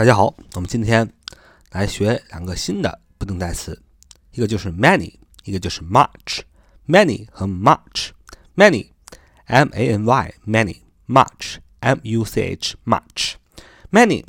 大家好，我们今天来学两个新的不定代词，一个就是 many，一个就是 much。many 和 much，many，m a n y，many，much，m u c h much，many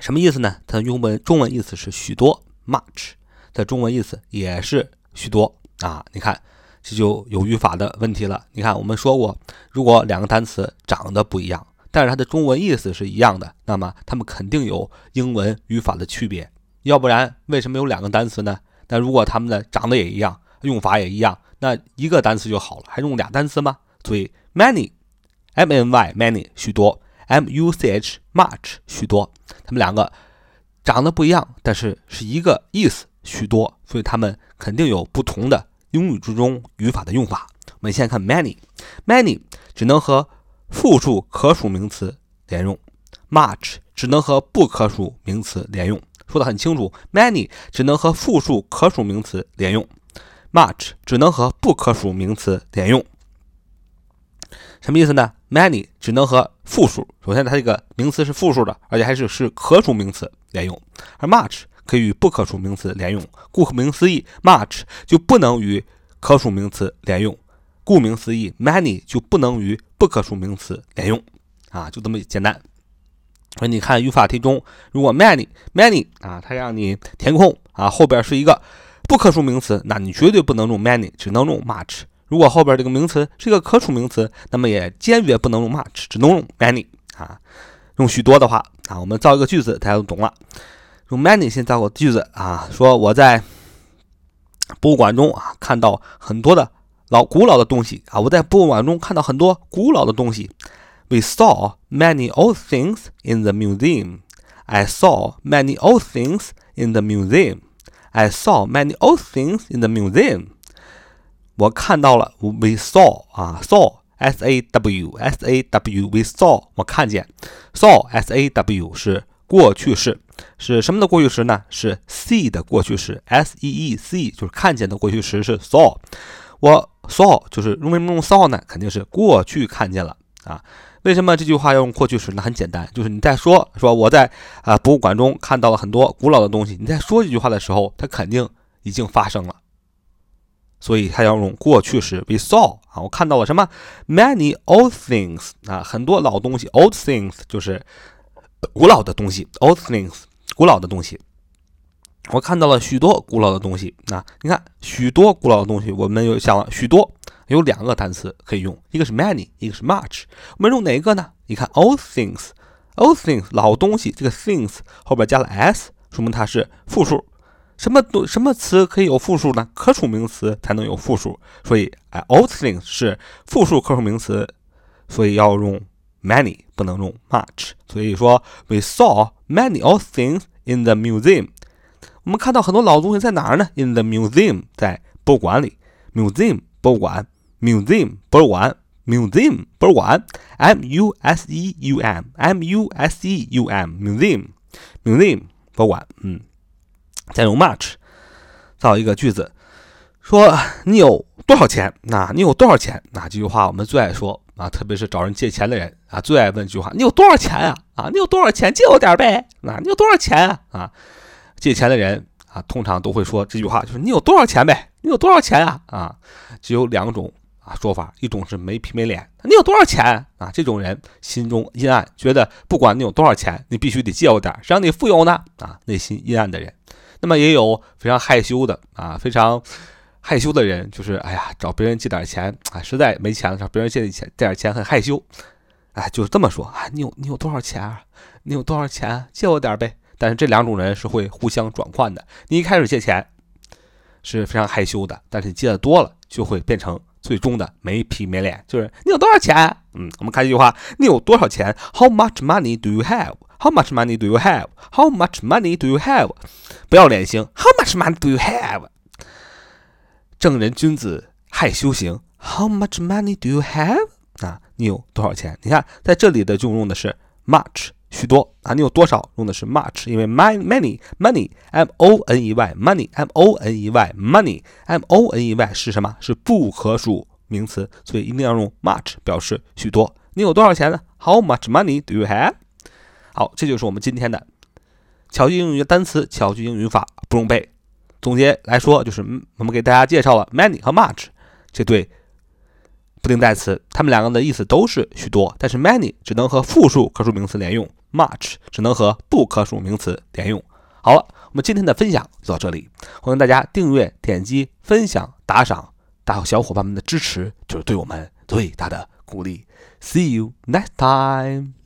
什么意思呢？它的英文中文意思是许多，much 的中文意思也是许多啊。你看，这就有语法的问题了。你看，我们说过，如果两个单词长得不一样。但是它的中文意思是一样的，那么它们肯定有英文语法的区别，要不然为什么有两个单词呢？那如果它们的长得也一样，用法也一样，那一个单词就好了，还用俩单词吗？所以 many m n y many 许多，m u c h much 许多，它们两个长得不一样，但是是一个意思许多，所以它们肯定有不同的英语之中语法的用法。我们先看 many，many 只能和复数可数名词连用，much 只能和不可数名词连用。说的很清楚，many 只能和复数可数名词连用，much 只能和不可数名词连用。什么意思呢？many 只能和复数，首先它这个名词是复数的，而且还是是可数名词连用，而 much 可以与不可数名词连用。顾名思义，much 就不能与可数名词连用。顾名思义，many 就不能与不可数名词连用，啊，就这么简单。所以你看语法题中，如果 many many 啊，它让你填空啊，后边是一个不可数名词，那你绝对不能用 many，只能用 much。如果后边这个名词是一个可数名词，那么也坚决不能用 much，只能用 many 啊。用许多的话啊，我们造一个句子，大家都懂了。用 many 先造个句子啊，说我在博物馆中啊看到很多的。老古老的东西啊！我在博物馆中看到很多古老的东西。We saw many old things in the museum. I saw many old things in the museum. I saw many old things in the museum. 我看到了，we saw 啊，saw s a w s a w we saw 我看见，saw s a w 是过去式，是什么的过去时呢？是 see 的过去时，s e e c 就是看见的过去时是 saw。 我 saw 就是为什么用 saw 呢？肯定是过去看见了啊。为什么这句话要用过去时呢？很简单，就是你在说说我在啊博物馆中看到了很多古老的东西。你在说这句话的时候，它肯定已经发生了，所以它要用过去时。We saw 啊，我看到了什么？Many old things 啊，很多老东西。Old things 就是古老的东西。Old things 古老的东西。我看到了许多古老的东西。那你看，许多古老的东西，我们有想了许多，有两个单词可以用，一个是 many，一个是 much。我们用哪一个呢？你看，old things，old things 老东西，这个 things 后边加了 s，说明它是复数。什么东什么词可以有复数呢？可数名词才能有复数。所以，哎，old things 是复数可数名词，所以要用 many，不能用 much。所以说，we saw many old things in the museum。我们看到很多老东西在哪儿呢？In the museum，在博物馆里。Museum，博物馆。Museum，博物馆。Museum，博物馆。M U S E U M，M U S E U M，Museum，Museum，博物馆。嗯，再用 much 造一个句子，说你有多少钱？那你有多少钱？那这句话我们最爱说啊，特别是找人借钱的人啊，最爱问一句话：你有多少钱啊？啊，你有多少钱？借我点呗。啊，你有多少钱啊？啊。借钱的人啊，通常都会说这句话，就是你有多少钱呗？你有多少钱啊？啊，只有两种啊说法，一种是没皮没脸，你有多少钱啊？这种人心中阴暗，觉得不管你有多少钱，你必须得借我点，谁让你富有呢？啊，内心阴暗的人。那么也有非常害羞的啊，非常害羞的人，就是哎呀，找别人借点钱啊，实在没钱了，找别人借点钱借点钱很害羞，哎，就是这么说啊，你有你有多少钱啊？你有多少钱？借我点呗。但是这两种人是会互相转换的。你一开始借钱是非常害羞的，但是你借的多了，就会变成最终的没皮没脸。就是你有多少钱？嗯，我们看这句话，你有多少钱？How much money do you have? How much money do you have? How much money do you have? 不要脸型，How much money do you have? 正人君子害羞型，How much money do you have? 啊，你有多少钱？你看在这里的就用的是 much。许多啊，你有多少？用的是 much，因为 my many money m o n e y money m o n e y money m o n e y 是什么？是不可数名词，所以一定要用 much 表示许多。你有多少钱呢？How much money do you have？好，这就是我们今天的巧记英语单词、巧记英语法不用背。总结来说，就是我们给大家介绍了 many 和 much 这对不定代词，它们两个的意思都是许多，但是 many 只能和复数可数名词连用，much 只能和不可数名词连用。好了，我们今天的分享就到这里，欢迎大家订阅、点击、分享、打赏，大小伙伴们的支持就是对我们最大的鼓励。See you next time.